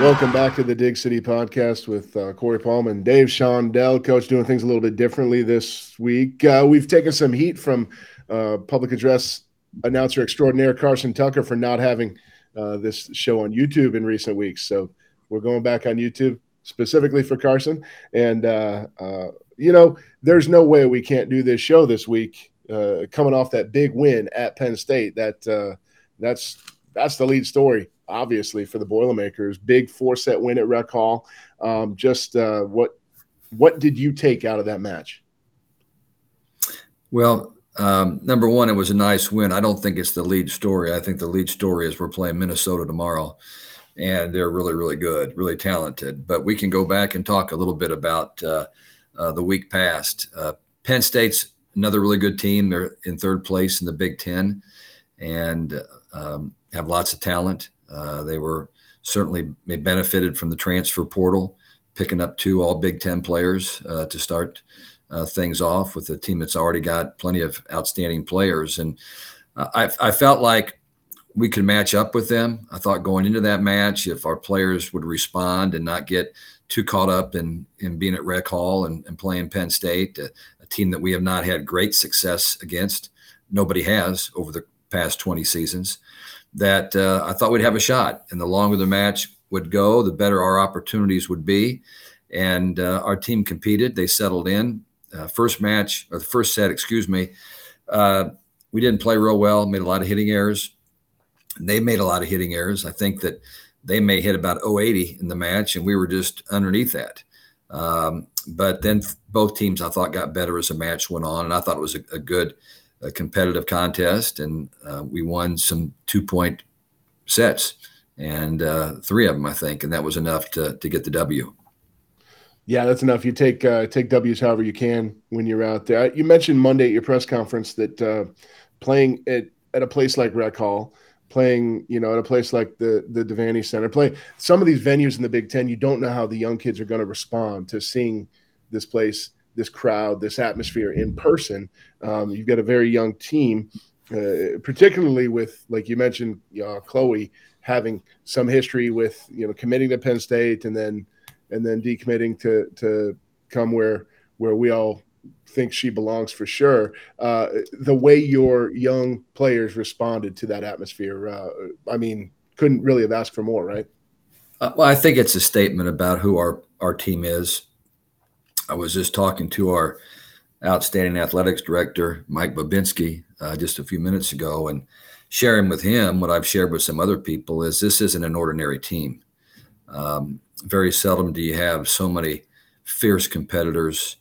Welcome back to the Dig City podcast with uh, Cory Palm and Dave Shondell. Coach doing things a little bit differently this week. Uh, we've taken some heat from uh, public address announcer extraordinaire Carson Tucker for not having uh, this show on YouTube in recent weeks. So we're going back on YouTube specifically for Carson. And, uh, uh, you know, there's no way we can't do this show this week coming off that big win at Penn State. That That's that's the lead story obviously for the Boilermakers. Big four set win at Rec Hall. Um, just uh, what what did you take out of that match? Well, um, number one, it was a nice win. I don't think it's the lead story. I think the lead story is we're playing Minnesota tomorrow, and they're really, really good, really talented. But we can go back and talk a little bit about uh, uh, the week past. Uh, Penn State's another really good team. They're in third place in the Big Ten, and um, have lots of talent. Uh, they were certainly benefited from the transfer portal, picking up two all Big Ten players uh, to start uh, things off with a team that's already got plenty of outstanding players. And uh, I, I felt like we could match up with them. I thought going into that match, if our players would respond and not get too caught up in in being at Rec Hall and, and playing Penn State, a, a team that we have not had great success against. Nobody has over the past 20 seasons that uh, I thought we'd have a shot. And the longer the match would go, the better our opportunities would be. And uh, our team competed. They settled in. Uh, first match, or the first set, excuse me, uh, we didn't play real well, made a lot of hitting errors. They made a lot of hitting errors. I think that they may hit about 080 in the match, and we were just underneath that. Um, but then both teams, I thought, got better as the match went on, and I thought it was a, a good – a competitive contest, and uh, we won some two point sets, and uh, three of them, I think, and that was enough to to get the W. Yeah, that's enough. You take uh, take W's however you can when you're out there. You mentioned Monday at your press conference that uh, playing at at a place like Rec Hall, playing you know at a place like the the Devaney Center, playing some of these venues in the Big Ten, you don't know how the young kids are going to respond to seeing this place this crowd, this atmosphere in person. Um, you've got a very young team, uh, particularly with, like you mentioned, uh, Chloe having some history with you know committing to Penn State and then and then decommitting to to come where where we all think she belongs for sure. Uh, the way your young players responded to that atmosphere, uh, I mean, couldn't really have asked for more, right? Uh, well, I think it's a statement about who our our team is. I was just talking to our outstanding athletics director, Mike Bobinski, uh, just a few minutes ago, and sharing with him what I've shared with some other people is this isn't an ordinary team. Um, very seldom do you have so many fierce competitors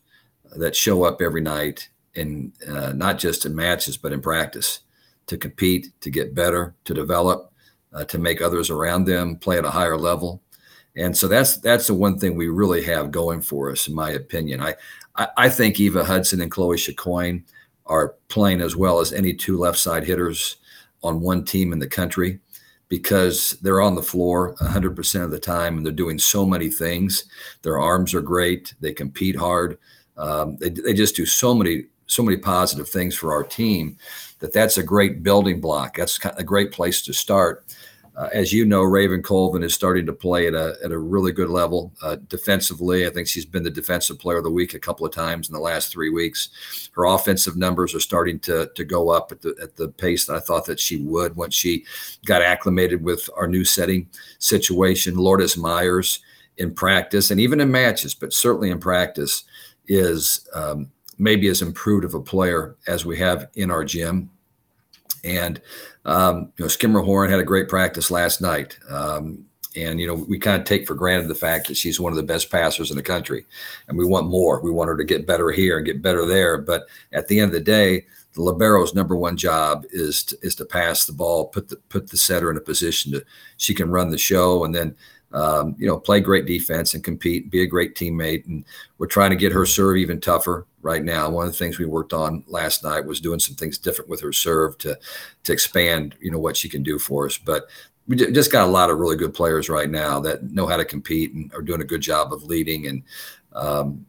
that show up every night in uh, not just in matches but in practice to compete, to get better, to develop, uh, to make others around them play at a higher level. And so that's that's the one thing we really have going for us, in my opinion. I I, I think Eva Hudson and Chloe Chicoine are playing as well as any two left side hitters on one team in the country because they're on the floor 100% of the time and they're doing so many things. Their arms are great. They compete hard. Um, they, they just do so many so many positive things for our team that that's a great building block. That's a great place to start. Uh, as you know, Raven Colvin is starting to play at a, at a really good level uh, defensively. I think she's been the defensive player of the week a couple of times in the last three weeks. Her offensive numbers are starting to, to go up at the, at the pace that I thought that she would once she got acclimated with our new setting situation. Lourdes Myers in practice and even in matches, but certainly in practice, is um, maybe as improved of a player as we have in our gym. And um, you know, Schermerhorn had a great practice last night. Um, and, you know, we kind of take for granted the fact that she's one of the best passers in the country. And we want more. We want her to get better here and get better there. But at the end of the day, the libero's number one job is to, is to pass the ball, put the put the setter in a position to she can run the show, and then um, you know play great defense and compete, be a great teammate. And we're trying to get her serve even tougher right now. One of the things we worked on last night was doing some things different with her serve to to expand, you know, what she can do for us. But we just got a lot of really good players right now that know how to compete and are doing a good job of leading, and um,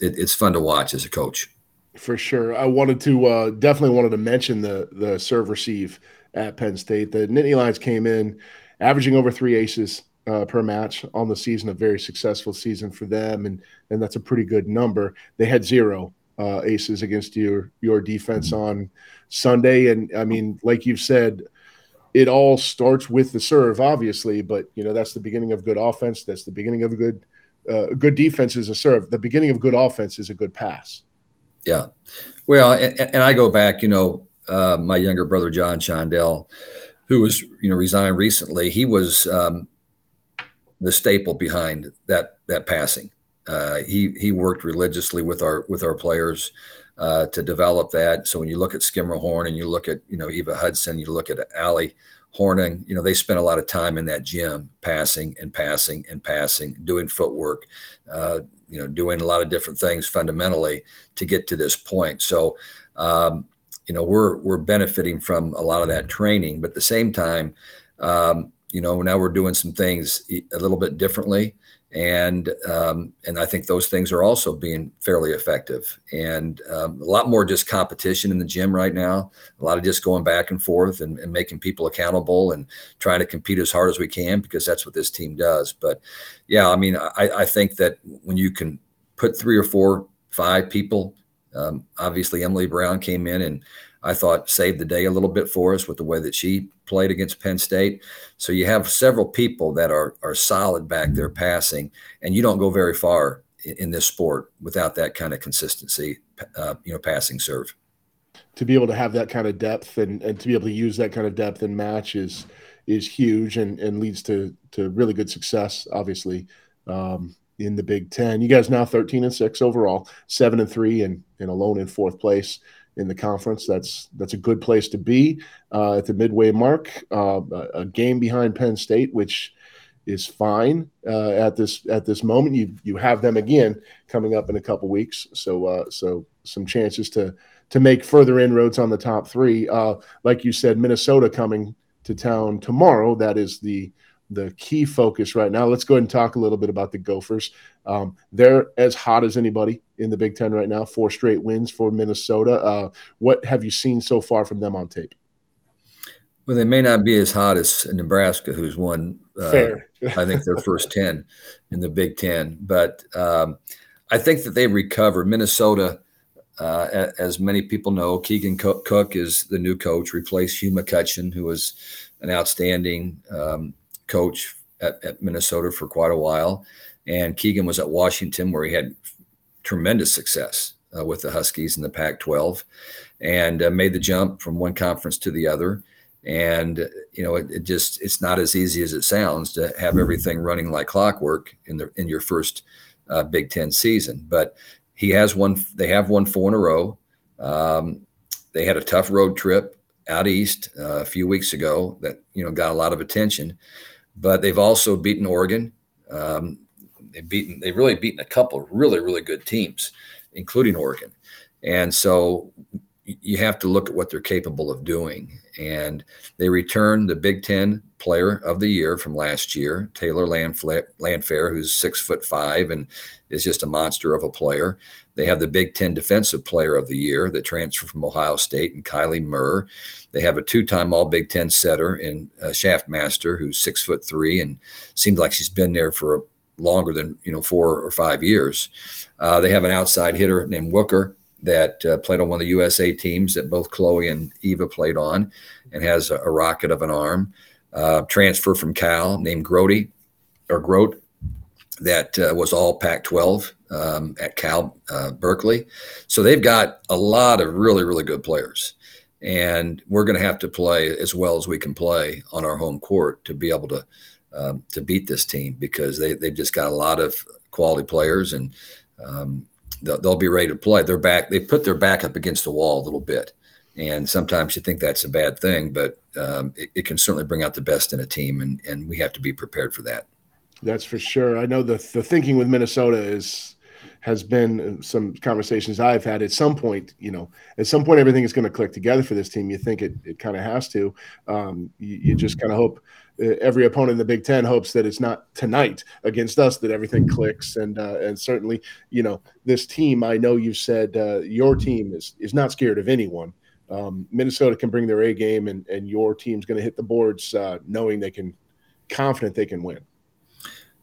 it, it's fun to watch as a coach. For sure, I wanted to uh, definitely wanted to mention the the serve receive at Penn State. The Nittany Lions came in averaging over three aces uh, per match on the season, a very successful season for them, and and that's a pretty good number. They had zero uh, aces against your your defense on Sunday, and I mean, like you've said, it all starts with the serve, obviously, but you know that's the beginning of good offense. That's the beginning of a good uh, good defense is a serve. The beginning of good offense is a good pass. Yeah, well, and, and I go back, you know, uh, my younger brother John Shondell, who was you know resigned recently. He was um, the staple behind that that passing. Uh, he he worked religiously with our with our players uh, to develop that. So when you look at Schermerhorn and you look at you know Eva Hudson, you look at Allie Horning, you know they spent a lot of time in that gym passing and passing and passing, doing footwork, uh, you know, doing a lot of different things fundamentally to get to this point. So. Um, you know we're we're benefiting from a lot of that training, but at the same time, um, you know now we're doing some things a little bit differently and um, and I think those things are also being fairly effective. And um, a lot more just competition in the gym right now. A lot of just going back and forth and, and, making people accountable and trying to compete as hard as we can because that's what this team does. But yeah, I mean, I, I think that when you can put three or four, five people, um, obviously Emily Brown came in and I thought saved the day a little bit for us with the way that she played against Penn State. So you have several people that are are solid back there passing, and you don't go very far in, in this sport without that kind of consistency. Uh, you know, passing serve. To be able to have that kind of depth and, and to be able to use that kind of depth in matches is huge and, and leads to to really good success. Obviously, um, in the Big Ten, you guys now thirteen and six overall, seven and three, and and alone in fourth place in the conference. That's that's a good place to be uh, at the midway mark. Uh, a game behind Penn State, which is fine uh, at this at this moment. You you have them again coming up in a couple weeks, so uh, so some chances to to make further inroads on the top three. Uh, like you said, Minnesota coming to town tomorrow. That is the the key focus right now. Let's go ahead and talk a little bit about the Gophers. Um, they're as hot as anybody in the Big Ten right now. Four straight wins for Minnesota. Uh, what have you seen so far from them on tape? Well, they may not be as hot as Nebraska, who's won. Uh. I think their first ten in the Big Ten, but um, I think that they recover. Minnesota, uh, as many people know, Keegan Cook is the new coach, replaced Hugh McCutcheon, who was an outstanding um, coach at, at Minnesota for quite a while. And Keegan was at Washington, where he had tremendous success uh, with the Huskies in the Pac 12 and uh, made the jump from one conference to the other. And, you know, it, it, just, it's not as easy as it sounds to have everything running like clockwork in the, in your first uh, Big Ten season. But he has one, they have won four in a row. Um, they had a tough road trip out east uh, a few weeks ago that, you know, got a lot of attention but they've also beaten Oregon. Um, they've beaten, they've really beaten a couple of really, really good teams, including Oregon. And so you have to look at what they're capable of doing. And they returned the Big Ten Player of the Year from last year, Taylor Landfair, who's six foot five and is just a monster of a player. They have the Big Ten Defensive Player of the Year that transferred from Ohio State, and Kylie Murr. They have a two-time All Big Ten setter in uh, Shaffmaster, who's six foot three and seems like she's been there for longer than you know four or five years. Uh, they have an outside hitter named Wooker that uh, played on one of the USA teams that both Chloe and Eva played on, and has a, a rocket of an arm. Uh, transfer from Cal named Grody or Grote that uh, was all Pac-12 um, at Cal uh, Berkeley. So they've got a lot of really really good players and we're going to have to play as well as we can play on our home court to be able to um, to beat this team because they they've just got a lot of quality players and um, they'll, they'll, be ready to play. They're back. They put their back up against the wall a little bit, and sometimes you think that's a bad thing, but um, it, it, can certainly bring out the best in a team, and and we have to be prepared for that. That's for sure. I know the the thinking with Minnesota is has been some conversations I've had. At some point, you know, at some point, everything is going to click together for this team. You think it, it kind of has to. Um, you, you, just kind of hope uh, every opponent in the Big Ten hopes that it's not tonight against us that everything clicks. And uh, and certainly, you know, this team. I know you've said uh, your team is is not scared of anyone. Um, Minnesota can bring their A game, and and your team's going to hit the boards uh, knowing they can, confident they can win.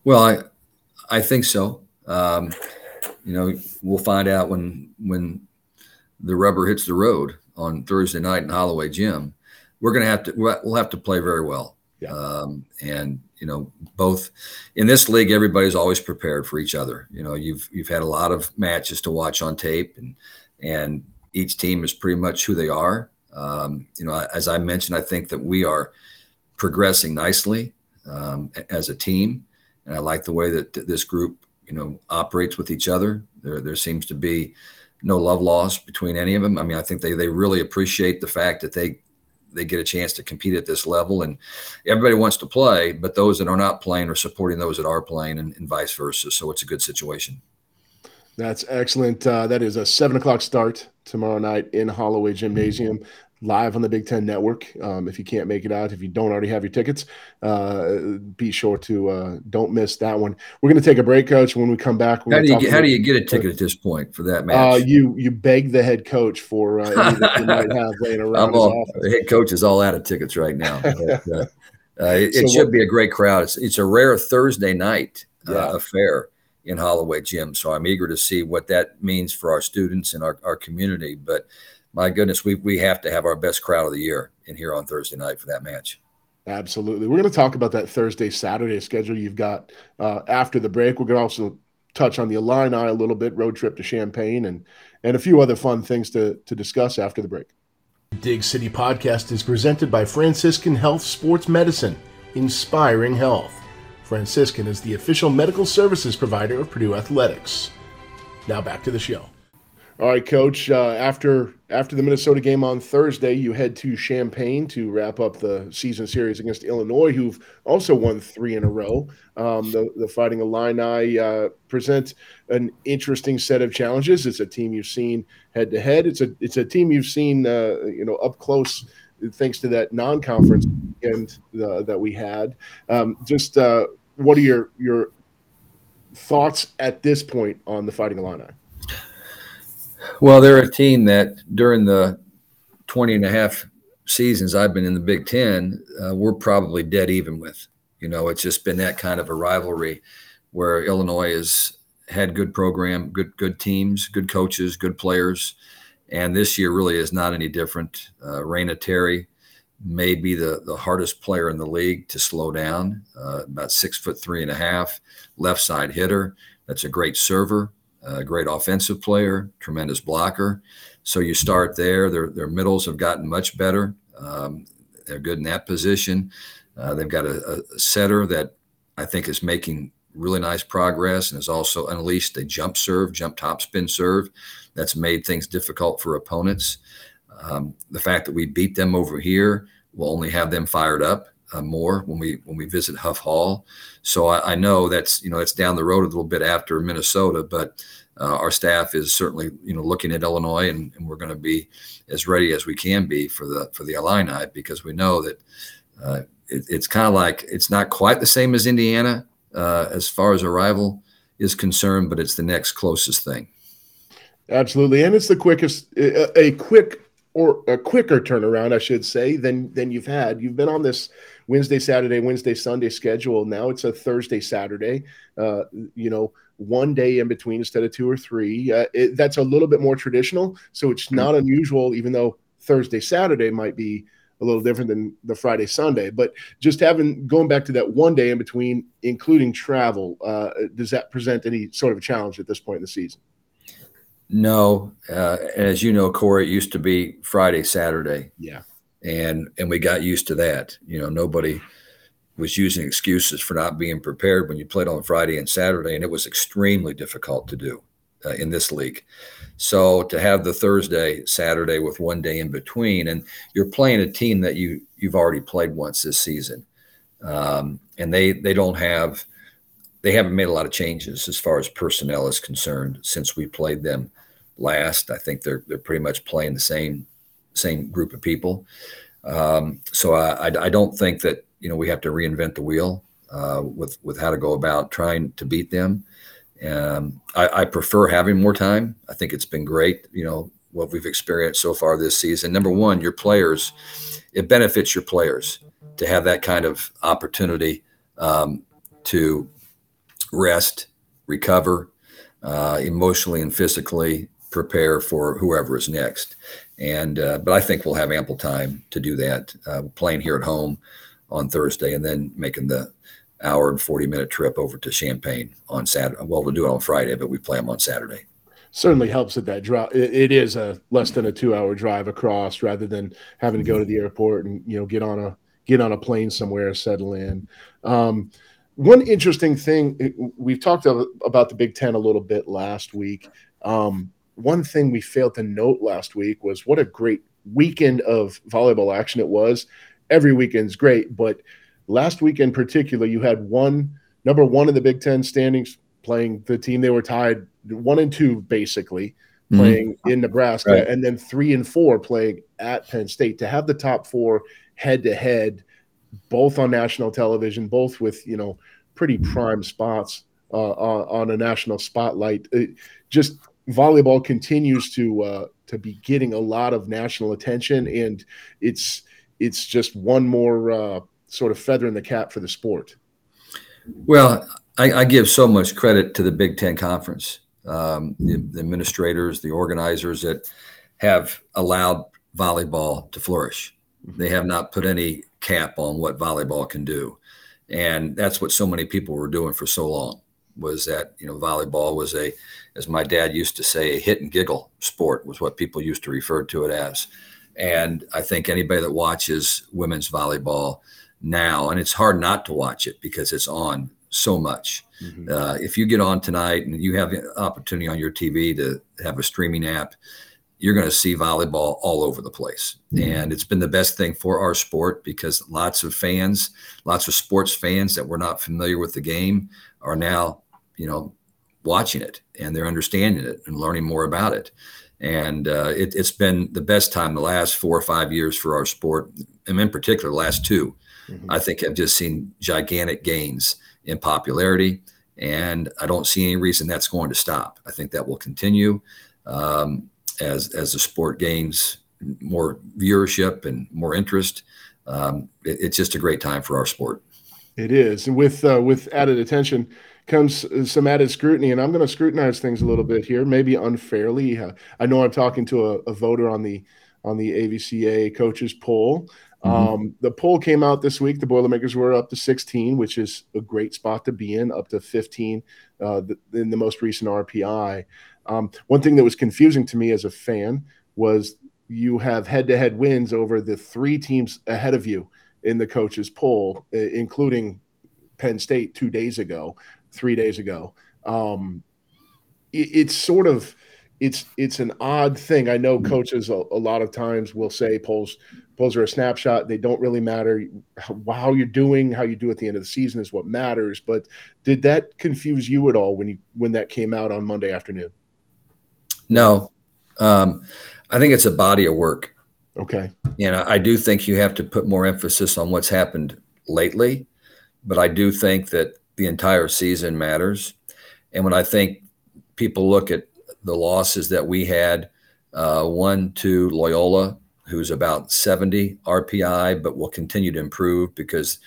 Well, I I think so. Um, you know, we'll find out when when the rubber hits the road on Thursday night in Holloway Gym. We're going to have to we'll have to play very well. Yeah. Um, and you know, both in this league, everybody's always prepared for each other. You know, you've you've had a lot of matches to watch on tape, and and each team is pretty much who they are. Um, you know, as I mentioned, I think that we are progressing nicely um, as a team, and I like the way that this group, you know, operates with each other. There, there seems to be no love lost between any of them. I mean, I think they they really appreciate the fact that they they get a chance to compete at this level, and everybody wants to play, but those that are not playing are supporting those that are playing, and, and vice versa. So it's a good situation. That's excellent. Uh, that is a seven o'clock start tomorrow night in Holloway Gymnasium live on the Big Ten Network. Um, if you can't make it out, if you don't already have your tickets, uh, be sure to uh, don't miss that one. We're going to take a break, Coach. When we come back, how do you get, how do you get a ticket at this point for that match? Uh, you you beg the head coach for uh, you might have laying around. All, the head coach is all out of tickets right now. But, uh, uh, it, so it should be a great crowd. It's, it's a rare Thursday night yeah. affair in Holloway Gym, so I'm eager to see what that means for our students and our, our community. But my goodness, we we have to have our best crowd of the year in here on Thursday night for that match. Absolutely. We're going to talk about that Thursday, Saturday schedule you've got uh, after the break. We're going to also touch on the Illini a little bit, road trip to Champaign, and and a few other fun things to to discuss after the break. Dig City Podcast is presented by Franciscan Health Sports Medicine, inspiring health. Franciscan is the official medical services provider of Purdue Athletics. Now back to the show. All right, Coach. Uh, after after the Minnesota game on Thursday, you head to Champaign to wrap up the season series against Illinois, who've also won three in a row. Um, the, the Fighting Illini uh, present an interesting set of challenges. It's a team you've seen head to head. It's a it's a team you've seen uh, you know up close thanks to that non-conference and uh, that we had. Um, just uh, what are your your thoughts at this point on the Fighting Illini? Well, they're a team that during the 20 and a half seasons I've been in the Big Ten, uh, we're probably dead even with. You know, it's just been that kind of a rivalry where Illinois has had good program, good good teams, good coaches, good players, and this year really is not any different. Uh, Raina Terry may be the the hardest player in the league to slow down. Uh, about six foot three and a half, left side hitter. That's a great server a great offensive player, tremendous blocker. So you start there. Their their middles have gotten much better. Um, they're good in that position. Uh, they've got a, a, setter that I think is making really nice progress and has also unleashed a jump serve, jump top spin serve that's made things difficult for opponents. Um, the fact that we beat them over here will only have them fired up uh, more when we when we visit Huff Hall. So I, I, know that's you know that's down the road a little bit after Minnesota, but uh, our staff is certainly you know looking at Illinois, and, and we're going to be as ready as we can be for the for the Illini because we know that uh, it, it's kind of like it's not quite the same as Indiana uh, as far as a rival is concerned, but it's the next closest thing. Absolutely, and it's the quickest a quick or a quicker turnaround, I should say, than than you've had. You've been on this Wednesday, Saturday, Wednesday, Sunday schedule. Now it's a Thursday, Saturday. Uh, you know, one day in between instead of two or three. Uh, it, that's a little bit more traditional, so it's hmm. not unusual. Even though Thursday, Saturday might be a little different than the Friday, Sunday, but just having going back to that one day in between, including travel, uh, does that present any sort of a challenge at this point in the season? No, uh, as you know, Cory, it used to be Friday, Saturday. Yeah and and we got used to that. You know, nobody was using excuses for not being prepared when you played on Friday and Saturday, and it was extremely difficult to do uh, in this league. So to have the Thursday, Saturday with one day in between, and you're playing a team that you you've already played once this season, um, and they they don't have they haven't made a lot of changes as far as personnel is concerned since we played them last. I think they're they're pretty much playing the same same group of people. Um, so I, I, I, don't think that you know we have to reinvent the wheel uh, with with how to go about trying to beat them. Um, I, I, prefer having more time. I think it's been great. You know what we've experienced so far this season. Number one, your players, it benefits your players to have that kind of opportunity um, to rest, recover, uh, emotionally and physically prepare for whoever is next. And uh, but I think we'll have ample time to do that. Uh, playing here at home on Thursday, and then making the hour and forty minute trip over to Champaign on Saturday. Well, we'll do it on Friday, but we play them on Saturday. Certainly helps that that drive. It, it is a less than a two hour drive across, rather than having to go to the airport and you know get on a get on a plane somewhere, settle in. Um, one interesting thing we've talked about the Big Ten a little bit last week. Um, one thing we failed to note last week was what a great weekend of volleyball action it was. Every weekend's great, but last week in particular, you had one number one in the Big Ten standings playing the team they were tied one and two basically mm-hmm. playing mm-hmm. in Nebraska, right. and then three and four playing at Penn State. To have the top four head to head, both on national television, both with you know pretty prime spots uh, on, on, a national spotlight, it just volleyball continues to uh, to be getting a lot of national attention, and it's it's just one more uh, sort of feather in the cap for the sport. Well, I, I give so much credit to the Big Ten Conference, um, the, the administrators, the organizers that have allowed volleyball to flourish. They have not put any cap on what volleyball can do, and that's what so many people were doing for so long was that you know volleyball was a as my dad used to say a hit and giggle sport was what people used to refer to it as. And i think anybody that watches women's volleyball now and it's hard not to watch it because it's on so much. Mm-hmm. uh, if you get on tonight and you have the opportunity on your tv to have a streaming app you're going to see volleyball all over the place. Mm-hmm. And it's been the best thing for our sport because lots of fans, lots of sports fans that were not familiar with the game are now you know, watching it and they're understanding it and learning more about it. And uh, it, has been the best time the last four or five years for our sport, and in particular, the last 2 mm-hmm. I think I've just seen gigantic gains in popularity, and I don't see any reason that's going to stop. I think that will continue um, as as the sport gains more viewership and more interest. Um, it, it's just a great time for our sport. It is, and with uh, with added attention comes some added scrutiny, and I'm going to scrutinize things a little bit here, maybe unfairly. Uh, I know I'm talking to a, a, voter on the on the AVCA coaches poll. Mm-hmm. Um, the poll came out this week. The Boilermakers were up to 16, which is a great spot to be in, up to 15 uh, in the most recent RPI. Um, one thing that was confusing to me as a fan was you have head-to-head wins over the three teams ahead of you in the coaches poll, including Penn State two days ago three days ago. Um, it, it's sort of it's it's an odd thing. I know coaches a, a, lot of times will say polls polls are a snapshot. They don't really matter. How, how, you're doing, how you do at the end of the season is what matters. But did that confuse you at all when you when that came out on Monday afternoon? No, um, I think it's a body of work. Okay. And I, I do think you have to put more emphasis on what's happened lately, but I do think that the entire season matters. And when I think people look at the losses that we had, uh, one to Loyola, who's about 70 RPI, but will continue to improve because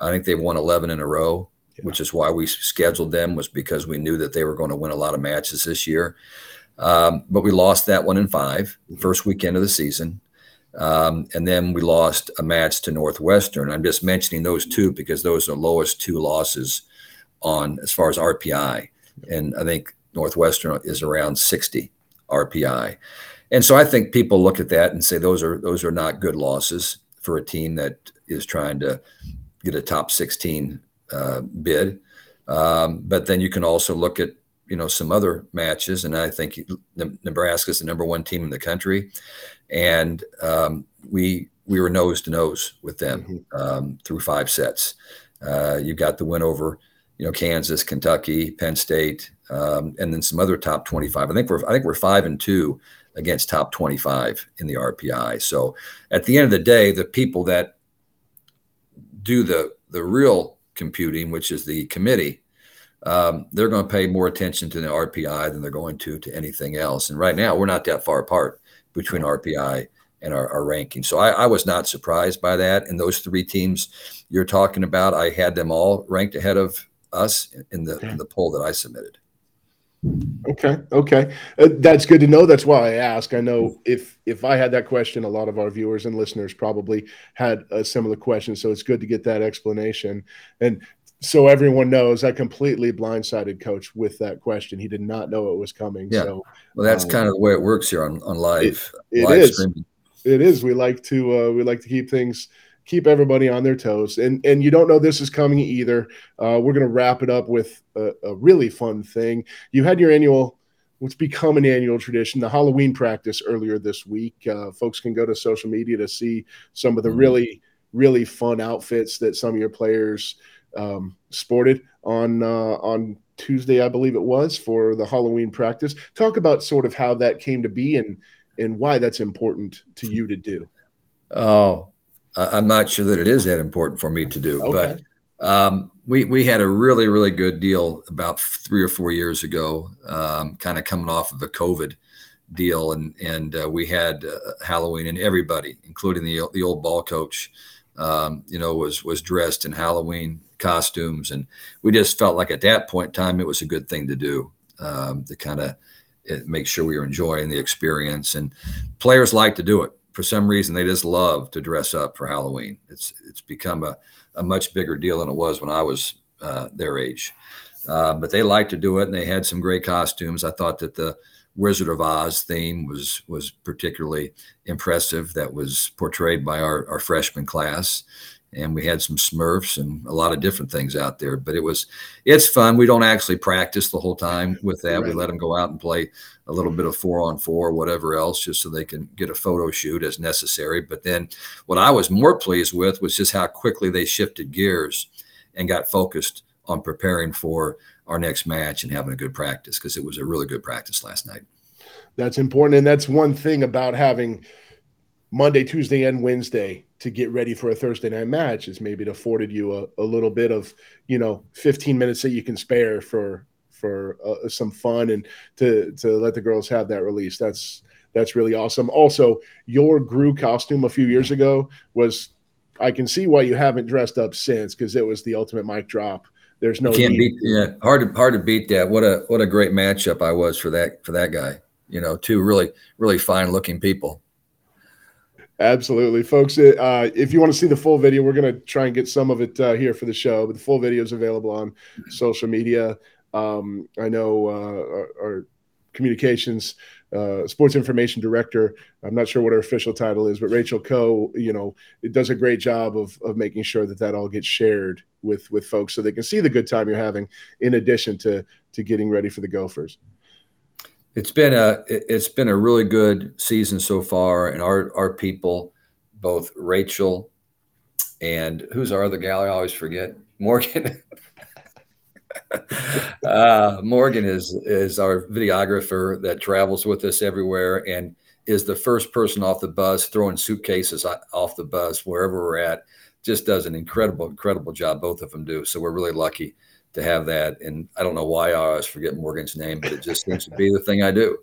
I think they've won 11 in a row, yeah. which is why we scheduled them was because we knew that they were going to win a lot of matches this year. Um, but we lost that one in five, mm-hmm. weekend of the season. Um, and then we lost a match to Northwestern. I'm just mentioning those two because those are the lowest two losses on as far as RPI. And I think Northwestern is around 60 RPI. And so I think people look at that and say those are those are not good losses for a team that is trying to get a top 16 uh, bid. Um, but then you can also look at you know some other matches, and I think Nebraska is the number one team in the country, and um, we we were nose to nose with them mm-hmm. um, through five sets. Uh, you got the win over you know, Kansas, Kentucky, Penn State, um, and then some other top 25. I think we're I think we're five and two against top 25 in the RPI. So at the end of the day, the people that do the the real computing, which is the committee, um, they're going to pay more attention to the RPI than they're going to to anything else. And right now, we're not that far apart between RPI and our, our ranking. So I, I, was not surprised by that. And those three teams you're talking about, I had them all ranked ahead of us in the in the poll that I submitted. Okay, okay, uh, that's good to know. That's why I ask. I know if if I had that question, a lot of our viewers and listeners probably had a similar question. So it's good to get that explanation. And so everyone knows, I completely blindsided Coach with that question. He did not know it was coming. Yeah. So, well, that's um, kind of the way it works here on on live. It, it live is. Streaming. It is. We like to uh, we like to keep things keep everybody on their toes. And and you don't know this is coming either. Uh, we're going to wrap it up with a, a, really fun thing. You had your annual, what's become an annual tradition, the Halloween practice earlier this week. Uh, folks can go to social media to see some of the mm-hmm. really really fun outfits that some of your players um, sported on uh, on Tuesday, I believe it was, for the Halloween practice. Talk about sort of how that came to be and and why that's important to you to do. Oh, I'm not sure that it is that important for me to do, okay. but um, we we had a really really good deal about three or four years ago, um, kind of coming off of the COVID deal, and and uh, we had uh, Halloween, and everybody, including the the old ball coach, um, you know, was was dressed in Halloween costumes, and we just felt like at that point in time it was a good thing to do um, to kind of eh, make sure we were enjoying the experience, and players like to do it for some reason they just love to dress up for Halloween. It's it's become a, a much bigger deal than it was when I was uh, their age. Uh, but they like to do it, and they had some great costumes. I thought that the Wizard of Oz theme was was particularly impressive. That was portrayed by our our freshman class, and we had some Smurfs and a lot of different things out there. But it was it's fun. We don't actually practice the whole time with that. Right. We let them go out and play a little bit of four on four, whatever else, just so they can get a photo shoot as necessary. But then what I was more pleased with was just how quickly they shifted gears and got focused on preparing for our next match and having a good practice because it was a really good practice last night. That's important. And that's one thing about having Monday, Tuesday, and Wednesday to get ready for a Thursday night match is maybe it afforded you a, a little bit of, you know, 15 minutes that you can spare for for uh, some fun and to to let the girls have that release. That's that's really awesome. Also, your Gru costume a few years ago was I can see why you haven't dressed up since because it was the ultimate mic drop. There's no can't beat yeah hard to hard to beat that. What a what a great matchup I was for that for that guy. You know, two really really fine looking people. Absolutely, folks. Uh, if you want to see the full video, we're going to try and get some of it uh, here for the show. But the full video is available on social media. Um, I know uh, our, our, communications uh, sports information director. I'm not sure what her official title is, but Rachel Coe, you know, it does a great job of of making sure that that all gets shared with with folks so they can see the good time you're having, in addition to to getting ready for the Gophers. It's been a it's been a really good season so far, and our our people, both Rachel and who's our other gal? I always forget Morgan. uh, Morgan is is our videographer that travels with us everywhere and is the first person off the bus throwing suitcases off the bus wherever we're at. Just does an incredible, incredible job. Both of them do. So we're really lucky to have that. And I don't know why I always forget Morgan's name, but it just seems to be the thing I do.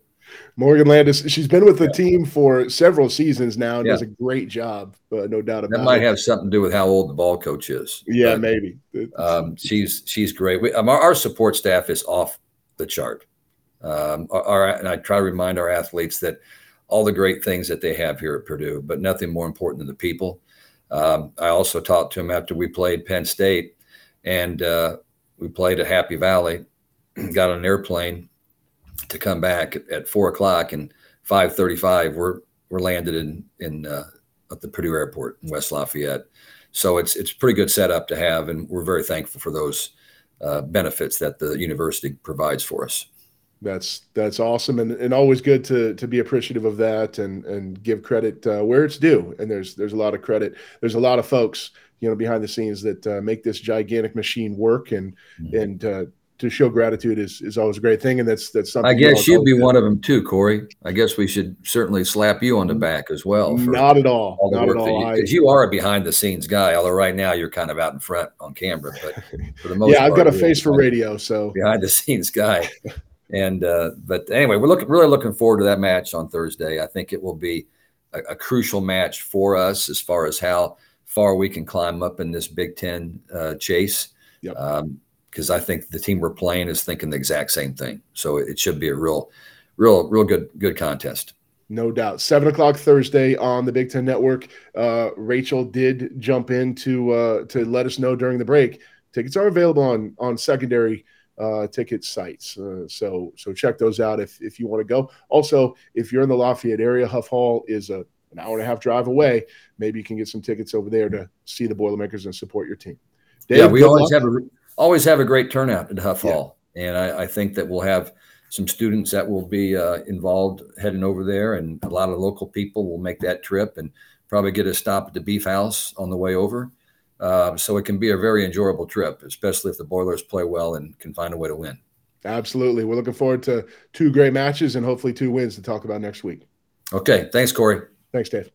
Morgan Landis, she's been with the yeah. team for several seasons now and yeah. does a great job, uh, no doubt about it. That might it. have something to do with how old the ball coach is. Yeah, but, maybe. Um, she's she's great. We, um, our, our, support staff is off the chart. Um, our, our, and I try to remind our athletes that all the great things that they have here at Purdue, but nothing more important than the people. Um, I also talked to them after we played Penn State, and uh, we played at Happy Valley, got on an airplane to come back at, four o'clock and five thirty-five. We're we're landed in in uh, at the Purdue Airport in West Lafayette. So it's it's pretty good setup to have, and we're very thankful for those uh, benefits that the university provides for us. That's that's awesome, and, and always good to to be appreciative of that, and and give credit uh, where it's due. And there's there's a lot of credit. There's a lot of folks you know behind the scenes that uh, make this gigantic machine work and mm-hmm. and uh, to show gratitude is is always a great thing and that's that's something i guess you'd be one of them too cory i guess we should certainly slap you on the back as well not at all, all not at all because you, you, are a behind the scenes guy although right now you're kind of out in front on camera but for the most yeah i've got a face for radio so behind the scenes guy and uh, but anyway we're looking really looking forward to that match on thursday i think it will be a, a crucial match for us as far as how far we can climb up in this Big Ten uh, chase. Yep. Um, because I think the team we're playing is thinking the exact same thing. So it should be a real, real, real good, good contest. No doubt. Seven o'clock Thursday on the Big Ten Network. Uh, Rachel did jump in to uh, to let us know during the break. Tickets are available on on secondary uh, ticket sites. Uh, so so check those out if if you want to go. Also, if you're in the Lafayette area, Huff Hall is a an hour and a half drive away. Maybe you can get some tickets over there to see the Boilermakers and support your team. Dave, yeah, we always luck. have a always have a great turnout at Huff yeah. Hall, and I, I, think that we'll have some students that will be uh, involved heading over there, and a lot of local people will make that trip and probably get a stop at the Beef House on the way over. Uh, so it can be a very enjoyable trip, especially if the Boilers play well and can find a way to win. Absolutely. We're looking forward to two great matches and hopefully two wins to talk about next week. Okay. Thanks, Cory. Thanks, Dave.